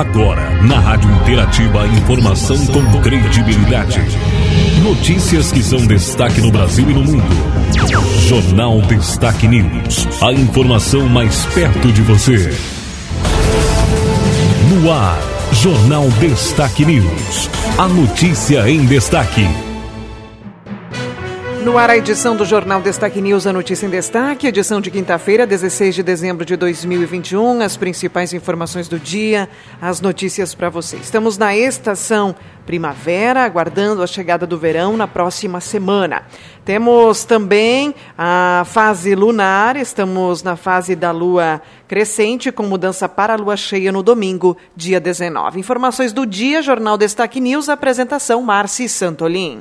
Agora, na Rádio Interativa, informação com credibilidade. Notícias que são destaque no Brasil e no mundo. Jornal Destaque News. A informação mais perto de você. No ar, Jornal Destaque News. A notícia em destaque. No ar, a edição do Jornal Destaque News, a notícia em destaque, edição de quinta-feira, 16 de dezembro de 2021, as principais informações do dia, as notícias para você. Estamos na estação primavera, aguardando a chegada do verão na próxima semana. Temos também a fase lunar, estamos na fase da lua crescente, com mudança para a lua cheia no domingo, dia 19. Informações do dia, Jornal Destaque News, apresentação Marci Santolin.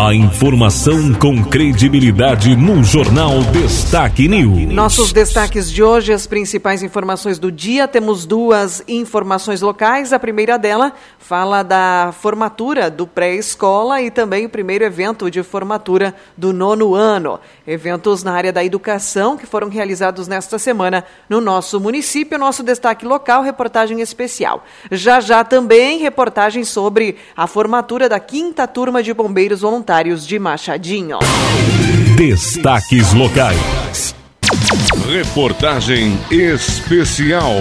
A informação com credibilidade no Jornal Destaque News. Nossos destaques de hoje, as principais informações do dia. Temos duas informações locais. A primeira dela fala da formatura do pré-escola e também o primeiro evento de formatura do nono ano. Eventos na área da educação que foram realizados nesta semana no nosso município. Nosso destaque local, reportagem especial. Já já também reportagem sobre a formatura da quinta turma de bombeiros voluntários voluntários de Machadinho. Destaques locais. Reportagem especial.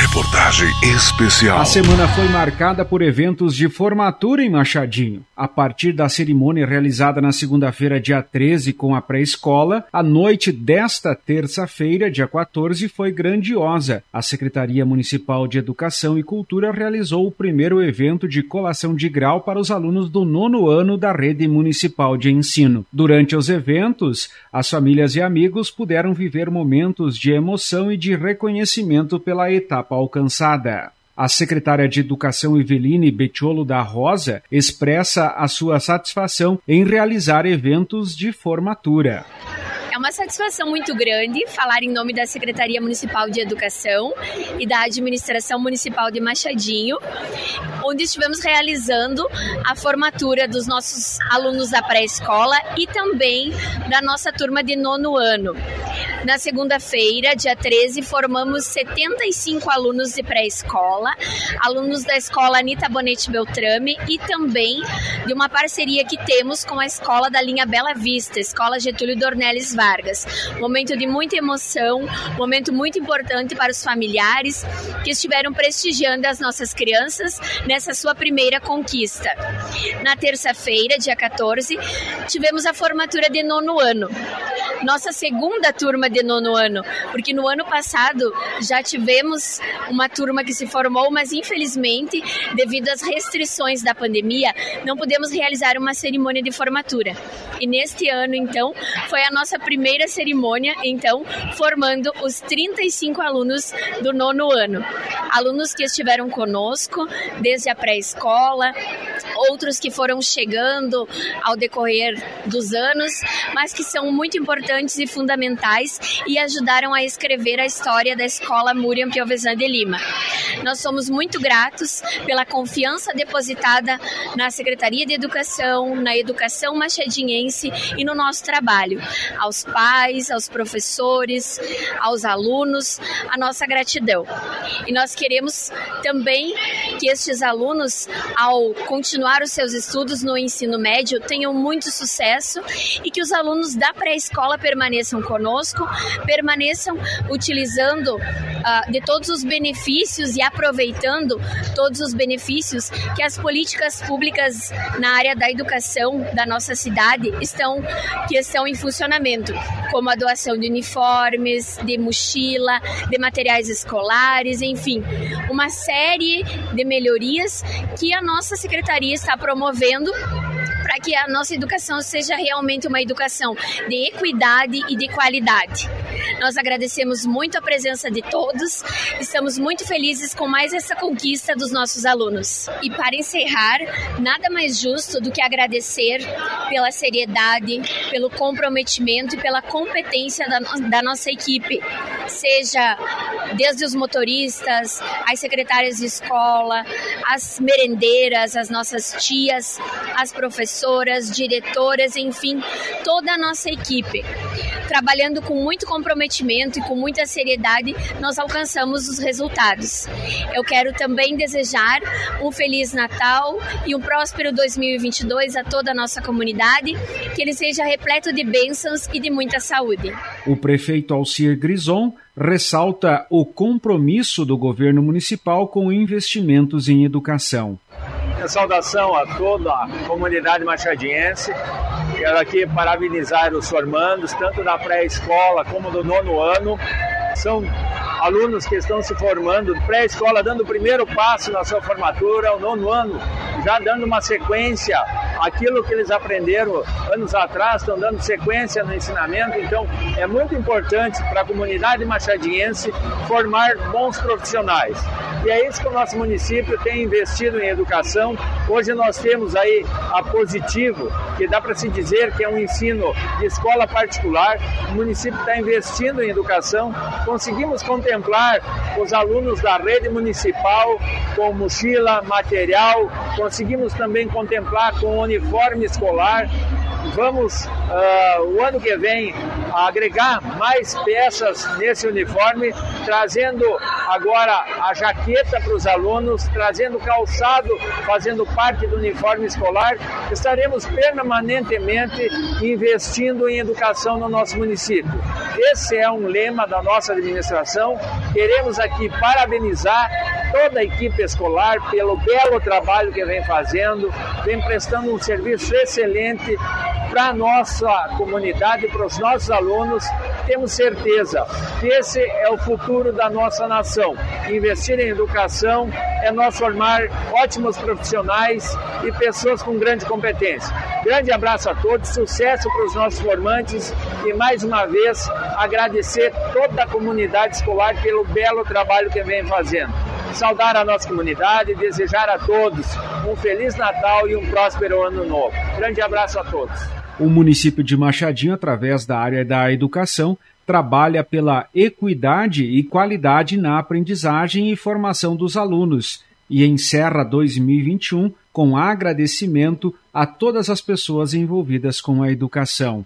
Reportagem especial. A semana foi marcada por eventos de formatura em Machadinho. A partir da cerimônia realizada na segunda-feira, dia 13, com a pré-escola, a noite desta terça-feira, dia 14, foi grandiosa. A Secretaria Municipal de Educação e Cultura realizou o primeiro evento de colação de grau para os alunos do nono ano da rede municipal de ensino. Durante os eventos, as famílias e amigos puderam viver momentos de emoção e de reconhecimento pela etapa alcançada. A secretária de Educação Eveline Betiolo da Rosa expressa a sua satisfação em realizar eventos de formatura. É uma satisfação muito grande falar em nome da Secretaria Municipal de Educação e da Administração Municipal de Machadinho, onde estivemos realizando a formatura dos nossos alunos da pré-escola e também da nossa turma de nono ano. Na segunda-feira, dia 13, formamos 75 alunos de pré-escola, alunos da escola Anita Bonetti Beltrame e também de uma parceria que temos com a escola da linha Bela Vista, Escola Getúlio Dornelles Vargas. Momento de muita emoção, momento muito importante para os familiares que estiveram prestigiando as nossas crianças nessa sua primeira conquista. Na terça-feira, dia 14, tivemos a formatura de nono ano. Nossa segunda turma de nono ano, porque no ano passado já tivemos uma turma que se formou, mas infelizmente, devido às restrições da pandemia, não pudemos realizar uma cerimônia de formatura. E neste ano, então, foi a nossa primeira cerimônia, então, formando os 35 alunos do nono ano. Alunos que estiveram conosco desde a pré-escola, outros que foram chegando ao decorrer dos anos, mas que são muito importantes e fundamentais e ajudaram a escrever a história da escola Muriam Piovesan de Lima. Nós somos muito gratos pela confiança depositada na Secretaria de Educação, na educação machadinhense e no nosso trabalho. Aos pais, aos professores, aos alunos, a nossa gratidão. E nós queremos também que estes alunos, ao continuar os seus estudos no ensino médio, tenham muito sucesso e que os alunos da pré-escola permaneçam conosco, permaneçam utilizando uh, de todos os benefícios e aproveitando todos os benefícios que as políticas públicas na área da educação da nossa cidade estão que estão em funcionamento, como a doação de uniformes, de mochila, de materiais escolares, enfim, uma série de melhorias que a nossa secretaria está promovendo que a nossa educação seja realmente uma educação de equidade e de qualidade. Nós agradecemos muito a presença de todos, estamos muito felizes com mais essa conquista dos nossos alunos. E para encerrar, nada mais justo do que agradecer pela seriedade, pelo comprometimento e pela competência da, da nossa equipe, seja desde os motoristas, as secretárias de escola, as merendeiras, as nossas tias, as professoras, diretoras, enfim, toda a nossa equipe. Trabalhando com muito comprometimento e com muita seriedade, nós alcançamos os resultados. Eu quero também desejar um feliz Natal e um próspero 2022 a toda a nossa comunidade, que ele seja repleto de bênçãos e de muita saúde. O prefeito Alcir Grison ressalta o compromisso do governo municipal com investimentos em educação. Minha saudação a toda a comunidade machadiense. Quero aqui parabenizar os formandos, tanto da pré-escola como do nono ano. São alunos que estão se formando pré-escola, dando o primeiro passo na sua formatura, o nono ano, já dando uma sequência aquilo que eles aprenderam anos atrás, estão dando sequência no ensinamento. Então, é muito importante para a comunidade machadiense formar bons profissionais. E é isso que o nosso município tem investido em educação. Hoje nós temos aí a Positivo, que dá para se dizer que é um ensino de escola particular. O município está investindo em educação. Conseguimos contemplar os alunos da rede municipal com mochila, material. Conseguimos também contemplar com uniforme escolar. Vamos, uh, o ano que vem, agregar mais peças nesse uniforme, trazendo agora a jaqueta para os alunos, trazendo calçado, fazendo parte do uniforme escolar. Estaremos permanentemente investindo em educação no nosso município. Esse é um lema da nossa administração. Queremos aqui parabenizar toda a equipe escolar pelo belo trabalho que vem fazendo, vem prestando um serviço excelente para a nossa comunidade, para os nossos alunos. Temos certeza que esse é o futuro da nossa nação. Investir em educação é nós formar ótimos profissionais e pessoas com grande competência. Grande abraço a todos, sucesso para os nossos formantes e mais uma vez agradecer toda a comunidade escolar pelo belo trabalho que vem fazendo saudar a nossa comunidade e desejar a todos um Feliz Natal e um próspero Ano Novo. Grande abraço a todos. O município de Machadinho, através da área da educação, trabalha pela equidade e qualidade na aprendizagem e formação dos alunos e encerra 2021 com agradecimento a todas as pessoas envolvidas com a educação.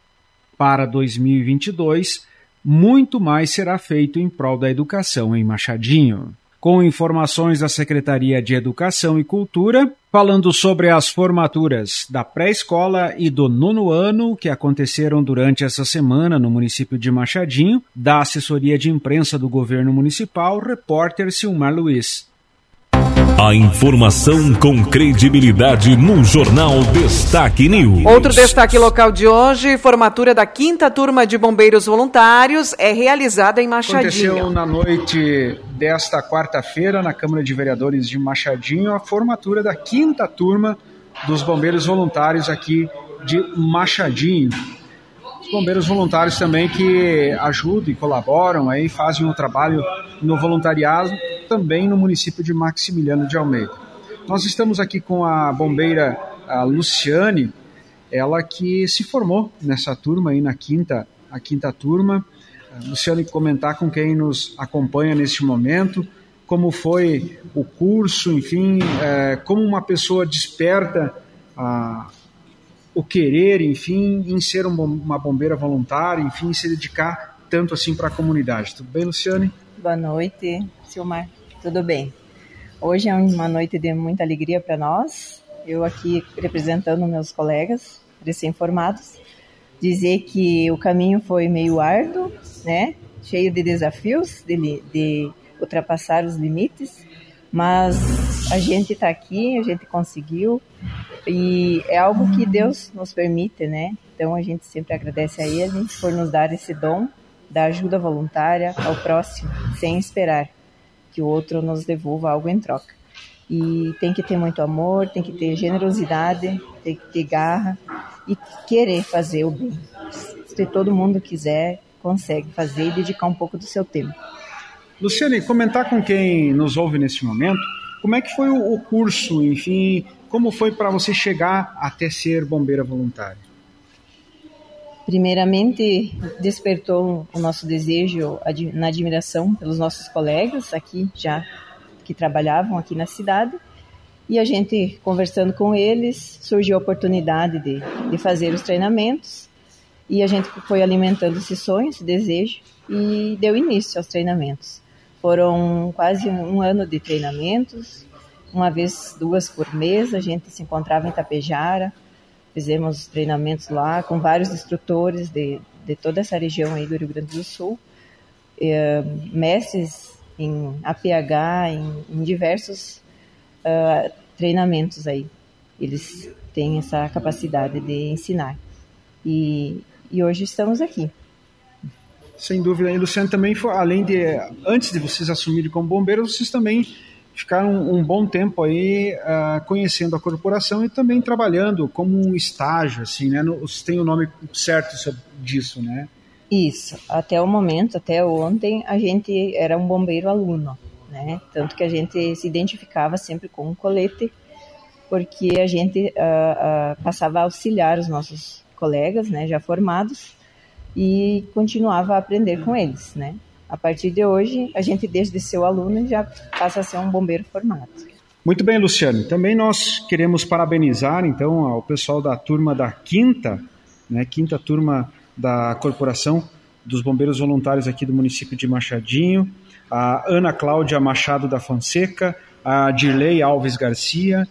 Para 2022, muito mais será feito em prol da educação em Machadinho com informações da Secretaria de Educação e Cultura, falando sobre as formaturas da pré-escola e do nono ano que aconteceram durante essa semana no município de Machadinho, da assessoria de imprensa do governo municipal, repórter Silmar Luiz. A informação com credibilidade no Jornal Destaque News. Outro destaque local de hoje: formatura da quinta turma de bombeiros voluntários é realizada em Machadinho. Aconteceu na noite desta quarta-feira, na Câmara de Vereadores de Machadinho, a formatura da quinta turma dos bombeiros voluntários aqui de Machadinho. Os bombeiros voluntários também que ajudam e colaboram aí, fazem um trabalho no voluntariado também no município de Maximiliano de Almeida. Nós estamos aqui com a bombeira a Luciane, ela que se formou nessa turma aí na quinta, a quinta turma. A Luciane comentar com quem nos acompanha neste momento, como foi o curso, enfim, é, como uma pessoa desperta a, o querer, enfim, em ser um, uma bombeira voluntária, enfim, se dedicar tanto assim para a comunidade. Tudo bem, Luciane? Boa noite, Silmar. Tudo bem. Hoje é uma noite de muita alegria para nós. Eu aqui representando meus colegas recém-formados, dizer que o caminho foi meio árduo, né? Cheio de desafios, de, de ultrapassar os limites, mas a gente está aqui, a gente conseguiu e é algo que Deus nos permite, né? Então a gente sempre agradece a Ele por nos dar esse dom da ajuda voluntária ao próximo, sem esperar que o outro nos devolva algo em troca. E tem que ter muito amor, tem que ter generosidade, tem que ter garra e querer fazer o bem. Se todo mundo quiser, consegue fazer e dedicar um pouco do seu tempo. Luciane, comentar com quem nos ouve neste momento, como é que foi o, curso, enfim, como foi para você chegar até ser bombeira voluntária? Primeiramente, despertou o nosso desejo na admiração pelos nossos colegas aqui já que trabalhavam aqui na cidade. E a gente, conversando com eles, surgiu a oportunidade de, de fazer os treinamentos. E a gente foi alimentando esse sonho, esse desejo, e deu início aos treinamentos. Foram quase um ano de treinamentos, uma vez, duas por mês, a gente se encontrava em Tapejara, fizemos treinamentos lá com vários instrutores de, de toda essa região aí do Rio Grande do Sul, é, mestres em APH, em, em diversos uh, treinamentos aí. Eles têm essa capacidade de ensinar. E, e hoje estamos aqui. Sem dúvida. E Luciano também foi, além de antes de vocês assumirem como bombeiros, vocês também ficaram um bom tempo aí uh, conhecendo a corporação e também trabalhando como um estágio, assim, né? Têm o nome certo disso, né? Isso. Até o momento, até ontem, a gente era um bombeiro aluno, né? Tanto que a gente se identificava sempre com um colete, porque a gente uh, uh, passava a auxiliar os nossos colegas, né, já formados, e continuava a aprender com eles, né? A partir de hoje, a gente desde seu aluno já passa a ser um bombeiro formado. Muito bem, Luciano. Também nós queremos parabenizar então ao pessoal da turma da quinta, né, quinta turma da corporação dos bombeiros voluntários aqui do município de Machadinho, a Ana Cláudia Machado da Fonseca, a Dirley Alves Garcia,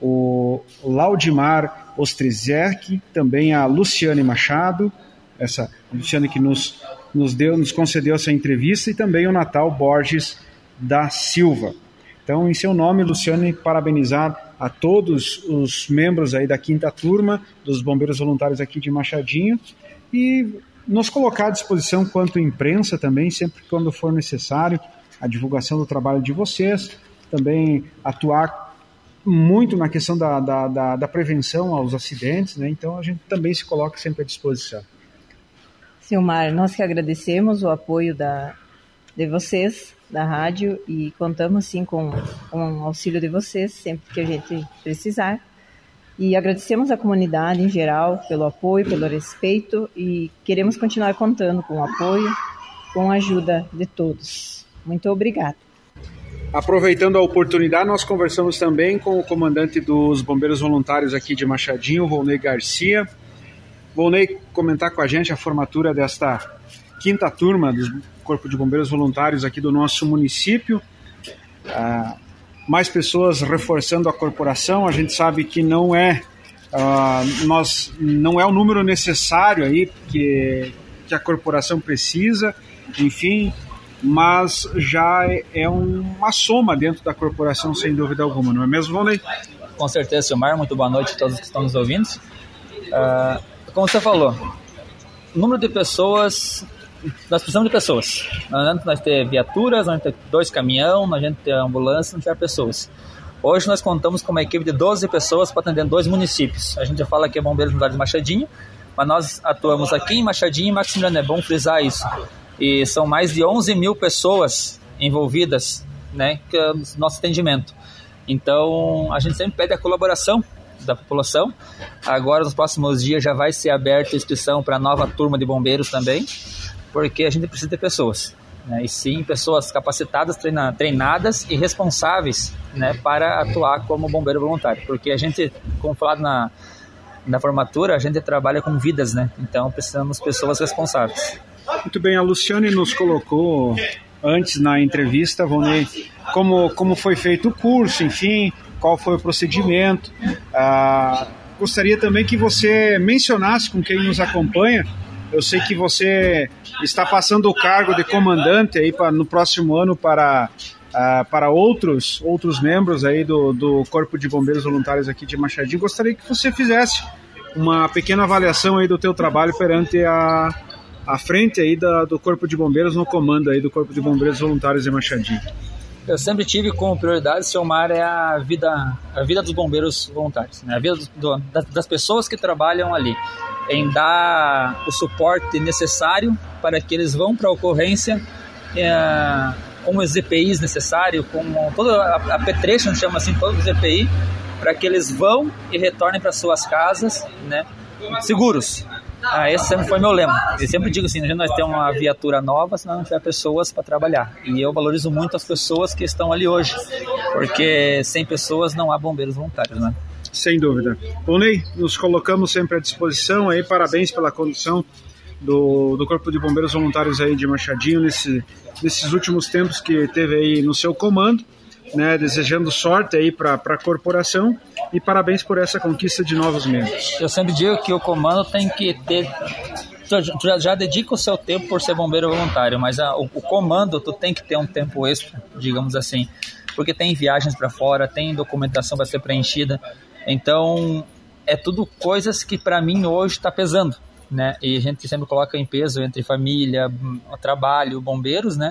o Laudimar Ostrizek, também a Luciane Machado, essa Luciane que nos, nos deu, nos concedeu essa entrevista, e também o Natal Borges da Silva. Então, em seu nome, Luciane, parabenizar a todos os membros aí da quinta turma dos bombeiros voluntários aqui de Machadinho e nos colocar à disposição quanto imprensa também, sempre quando for necessário, a divulgação do trabalho de vocês, também atuar muito na questão da, da, da, da prevenção aos acidentes, né? então a gente também se coloca sempre à disposição. Silmar, nós que agradecemos o apoio da, de vocês, da rádio, e contamos sim com, com o auxílio de vocês sempre que a gente precisar. E agradecemos a comunidade em geral pelo apoio, pelo respeito e queremos continuar contando com o apoio, com a ajuda de todos. Muito obrigada. Aproveitando a oportunidade, nós conversamos também com o comandante dos Bombeiros Voluntários aqui de Machadinho, Volney Garcia, Volney comentar com a gente a formatura desta quinta turma do Corpo de Bombeiros Voluntários aqui do nosso município. Ah, mais pessoas reforçando a corporação. A gente sabe que não é uh, nós não é o número necessário aí que, que a corporação precisa, enfim, mas já é, é uma soma dentro da corporação sem dúvida alguma, não é mesmo, Volney? Com certeza, Silmar. Muito boa noite a todos que estão nos ouvindo. Uh, como você falou, número de pessoas, nós precisamos de pessoas. Adianta nós ter viaturas, nós ter dois caminhão, não adianta ter ambulância, não ter pessoas. Hoje nós contamos com uma equipe de 12 pessoas para atender dois municípios. A gente já fala que é Bombeiros Militares de Machadinho, mas nós atuamos aqui em Machadinho e Maximiliano, é bom frisar isso. E são mais de 11 mil pessoas envolvidas né, que é no nosso atendimento. Então, a gente sempre pede a colaboração da população. Agora, nos próximos dias, já vai ser aberta a inscrição para a nova turma de bombeiros também, porque a gente precisa de pessoas. Né? E sim, pessoas capacitadas, treina, treinadas e responsáveis né, para atuar como bombeiro voluntário. Porque a gente, como falado na, na formatura, a gente trabalha com vidas, né? Então precisamos de pessoas responsáveis. Muito bem, a Luciane nos colocou antes na entrevista, Vonei, como, como foi feito o curso, enfim, qual foi o procedimento. Ah, gostaria também que você mencionasse com quem nos acompanha. Eu sei que você está passando o cargo de comandante aí para, no próximo ano para, ah, para outros, outros membros aí do, do Corpo de Bombeiros Voluntários aqui de Machadinho. Gostaria que você fizesse uma pequena avaliação aí do teu trabalho perante a, a frente aí da, do Corpo de Bombeiros no comando aí do Corpo de Bombeiros Voluntários de Machadinho eu sempre tive como prioridade, seu mar, é a vida, a vida dos bombeiros voluntários, né? a vida do, das, das pessoas que trabalham ali, em dar o suporte necessário para que eles vão para a ocorrência é, com os EPIs necessários, com toda a, a petrecha, chama assim, todos os EPI, para que eles vão e retornem para suas casas, né, seguros. Ah, esse sempre foi meu lema. Eu sempre digo assim, nós temos uma viatura nova se não tiver pessoas para trabalhar. E eu valorizo muito as pessoas que estão ali hoje, porque sem pessoas não há bombeiros voluntários, né? Sem dúvida. Bom, Ney, nos colocamos sempre à disposição aí, parabéns pela condução do, do Corpo de Bombeiros Voluntários aí de Machadinho nesse, nesses últimos tempos que teve aí no seu comando né, desejando sorte aí para a corporação e parabéns por essa conquista de novos membros. Eu sempre digo que o comando tem que ter tu já, já dedica o seu tempo por ser bombeiro voluntário, mas a, o, o, comando tu tem que ter um tempo extra, digamos assim, porque tem viagens para fora, tem documentação para ser preenchida, então é tudo coisas que para mim hoje está pesando, né? E a gente sempre coloca em peso entre família, trabalho, bombeiros, né?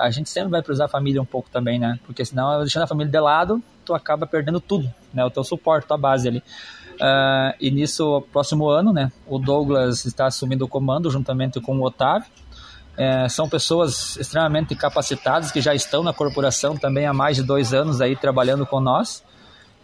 A gente sempre vai precisar a família um pouco também, né? Porque senão, deixando a família de lado, tu acaba perdendo tudo, né? O teu suporte, tua base ali. Uh, e nisso, próximo ano, né? O Douglas está assumindo o comando juntamente com o Otávio. É, são pessoas extremamente capacitadas que já estão na corporação também há mais de dois anos aí trabalhando com nós.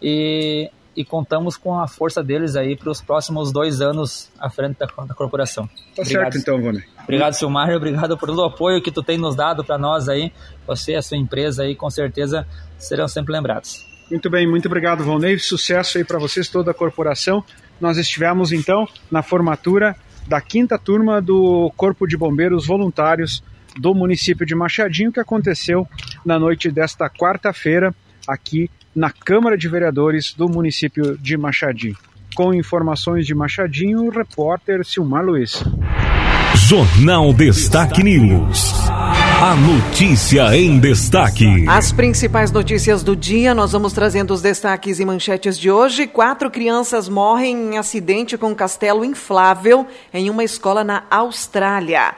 E e contamos com a força deles aí para os próximos dois anos à frente da, da corporação. Tá obrigado. certo então, Vone. Obrigado, Silmar, obrigado por todo o apoio que tu tem nos dado para nós aí. Você e a sua empresa aí, com certeza, serão sempre lembrados. Muito bem, muito obrigado, Vonei. Sucesso aí para vocês, toda a corporação. Nós estivemos então na formatura da quinta turma do Corpo de Bombeiros Voluntários do município de Machadinho, que aconteceu na noite desta quarta-feira aqui na Câmara de Vereadores do município de Machadinho. Com informações de Machadinho, o repórter Silmar Luiz. Jornal Destaque News. A notícia em destaque. As principais notícias do dia, nós vamos trazendo os destaques e manchetes de hoje. Quatro crianças morrem em acidente com um castelo inflável em uma escola na Austrália.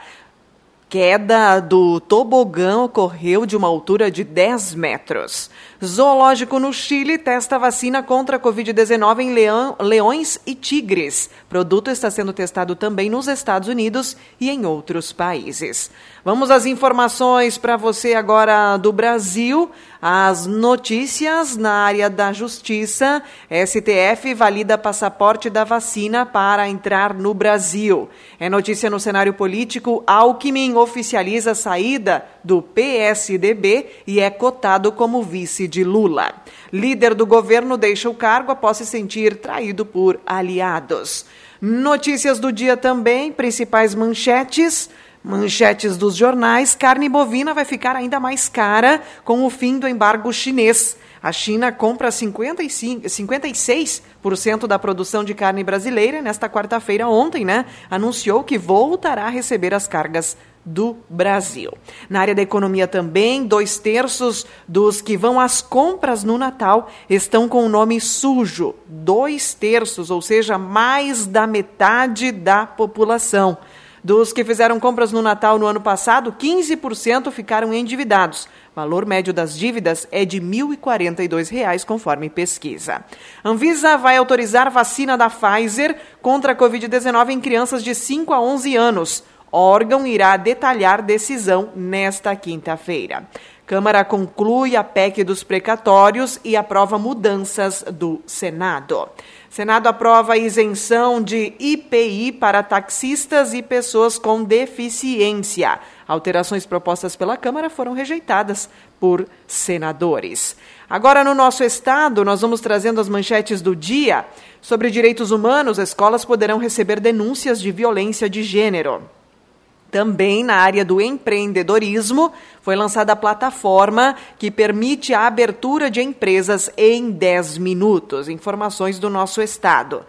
Queda do tobogã ocorreu de uma altura de 10 metros. Zoológico no Chile testa vacina contra a Covid-19 em leão, leões e tigres. Produto está sendo testado também nos Estados Unidos e em outros países. Vamos às informações para você agora do Brasil. As notícias na área da justiça. STF valida passaporte da vacina para entrar no Brasil. É notícia no cenário político. Alckmin oficializa a saída do PSDB e é cotado como vice de Lula. Líder do governo deixa o cargo após se sentir traído por aliados. Notícias do dia também, principais manchetes. Manchetes dos jornais: carne bovina vai ficar ainda mais cara com o fim do embargo chinês. A China compra 55, 56% da produção de carne brasileira. Nesta quarta-feira, ontem, né, anunciou que voltará a receber as cargas do Brasil. Na área da economia também, dois terços dos que vão às compras no Natal estão com o nome sujo. Dois terços, ou seja, mais da metade da população. Dos que fizeram compras no Natal no ano passado, 15% ficaram endividados. Valor médio das dívidas é de R$ 1.042, conforme pesquisa. Anvisa vai autorizar vacina da Pfizer contra a Covid-19 em crianças de 5 a 11 anos. Órgão irá detalhar decisão nesta quinta-feira. Câmara conclui a PEC dos precatórios e aprova mudanças do Senado. Senado aprova isenção de IPI para taxistas e pessoas com deficiência. Alterações propostas pela Câmara foram rejeitadas por senadores. Agora, no nosso estado, nós vamos trazendo as manchetes do dia. Sobre direitos humanos, escolas poderão receber denúncias de violência de gênero. Também na área do empreendedorismo, foi lançada a plataforma que permite a abertura de empresas em 10 minutos. Informações do nosso estado.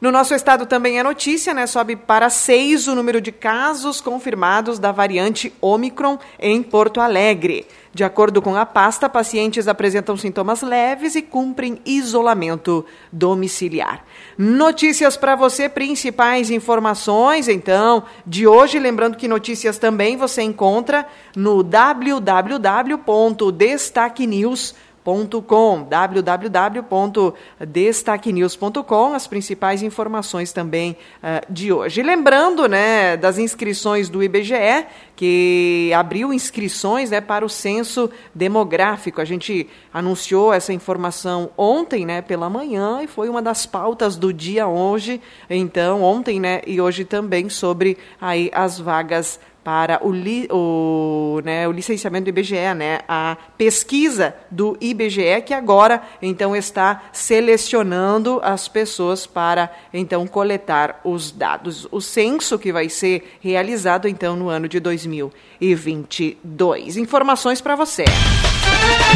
No nosso estado também é notícia, né? Sobe para seis o número de casos confirmados da variante Omicron em Porto Alegre. De acordo com a pasta, pacientes apresentam sintomas leves e cumprem isolamento domiciliar. Notícias para você, principais informações, então, de hoje. Lembrando que notícias também você encontra no www.destaquenews.com www.destaquenews.com, www.destaquenews.com, as principais informações também uh, de hoje. E lembrando, né, das inscrições do IBGE, que abriu inscrições, né, para o censo demográfico. A gente anunciou essa informação ontem, né, pela manhã, e foi uma das pautas do dia hoje, então, ontem, né, e hoje também sobre aí as vagas para o, li, o, né, o licenciamento do IBGE, né, a pesquisa do IBGE que agora então está selecionando as pessoas para então coletar os dados. O censo que vai ser realizado então no ano de 2022. Informações para você.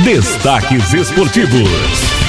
Destaques esportivos.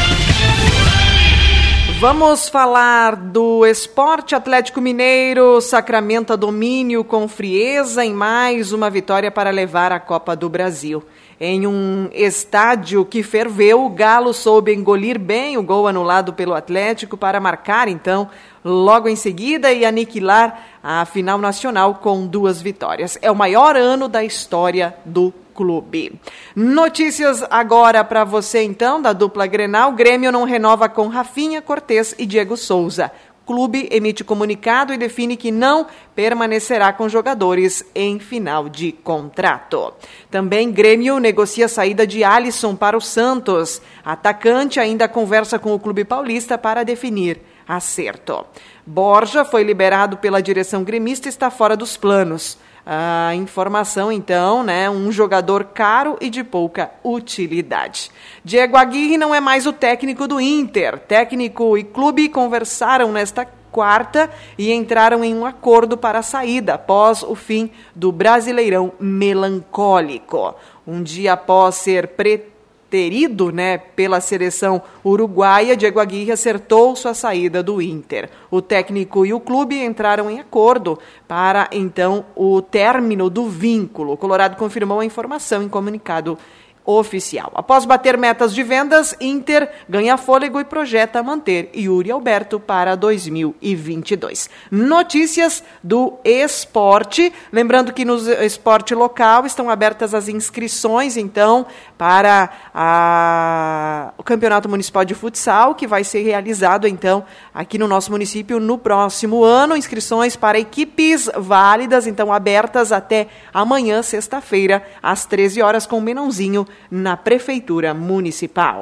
Vamos falar do esporte Atlético Mineiro, sacramenta domínio com frieza em mais uma vitória para levar a Copa do Brasil. Em um estádio que ferveu, o Galo soube engolir bem o gol anulado pelo Atlético para marcar, então, logo em seguida e aniquilar a final nacional com duas vitórias. É o maior ano da história do clube. Notícias agora para você então da dupla Grenal. Grêmio não renova com Rafinha, Cortez e Diego Souza. Clube emite comunicado e define que não permanecerá com jogadores em final de contrato. Também Grêmio negocia a saída de Alisson para o Santos. Atacante ainda conversa com o clube paulista para definir acerto. Borja foi liberado pela direção gremista e está fora dos planos. A informação, então, né? Um jogador caro e de pouca utilidade. Diego Aguirre não é mais o técnico do Inter. Técnico e clube conversaram nesta quarta e entraram em um acordo para a saída após o fim do Brasileirão melancólico. Um dia após ser preterido ido né, pela seleção uruguaia, Diego Aguirre acertou sua saída do Inter. O técnico e o clube entraram em acordo para, então, o término do vínculo. O Colorado confirmou a informação em comunicado oficial. Após bater metas de vendas, Inter ganha fôlego e projeta manter Yuri Alberto para 2022. Notícias do esporte. Lembrando que no esporte local estão abertas as inscrições, então, para a... o Campeonato Municipal de Futsal, que vai ser realizado, então, aqui no nosso município no próximo ano. Inscrições para equipes válidas, então, abertas até amanhã, sexta-feira, às 13 horas, com o Menãozinho na Prefeitura Municipal.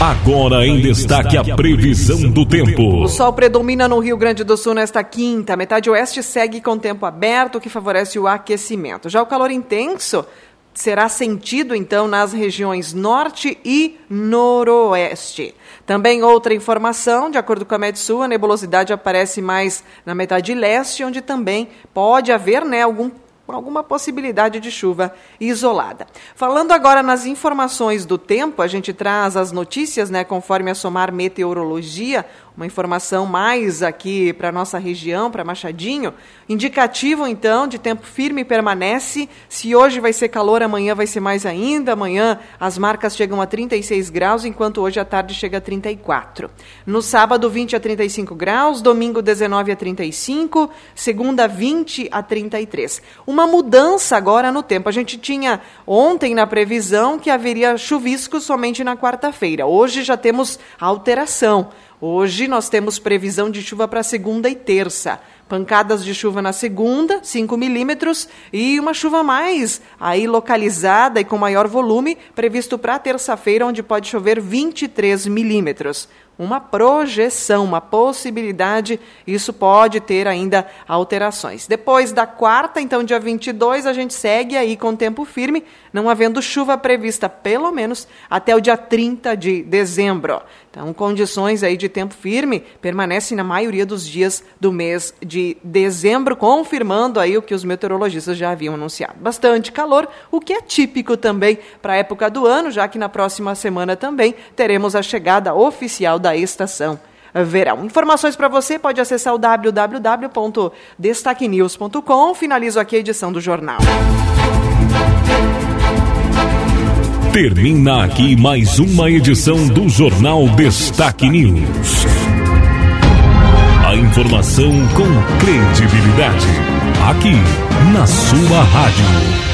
Agora em destaque a previsão do tempo. O sol predomina no Rio Grande do Sul nesta quinta. A metade oeste segue com tempo aberto, o que favorece o aquecimento. Já o calor intenso será sentido então nas regiões norte e noroeste. Também outra informação, de acordo com a Metsul, a nebulosidade aparece mais na metade leste, onde também pode haver né, algum alguma possibilidade de chuva isolada. Falando agora nas informações do tempo, a gente traz as notícias, né, conforme a Somar Meteorologia, uma informação mais aqui para nossa região, para Machadinho. Indicativo, então, de tempo firme permanece. Se hoje vai ser calor, amanhã vai ser mais ainda. Amanhã as marcas chegam a 36 graus, enquanto hoje à tarde chega a 34. No sábado, 20 a 35 graus, domingo, 19 a 35, segunda, 20 a 33. Uma mudança agora no tempo. A gente tinha ontem na previsão que haveria chuvisco somente na quarta-feira. Hoje já temos alteração. Hoje nós temos previsão de chuva para segunda e terça. Pancadas de chuva na segunda, 5 milímetros, e uma chuva mais aí localizada e com maior volume, previsto para terça-feira, onde pode chover 23 milímetros uma projeção, uma possibilidade, isso pode ter ainda alterações. Depois da quarta, então dia 22, a gente segue aí com tempo firme, não havendo chuva prevista pelo menos até o dia 30 de dezembro. Então, condições aí de tempo firme permanecem na maioria dos dias do mês de dezembro, confirmando aí o que os meteorologistas já haviam anunciado. Bastante calor, o que é típico também para a época do ano, já que na próxima semana também teremos a chegada oficial da estação verão. Informações para você, pode acessar o www.destaquenews.com. Finalizo aqui a edição do jornal. Termina aqui mais uma edição do Jornal Destaque News. Informação com credibilidade. Aqui, na sua rádio.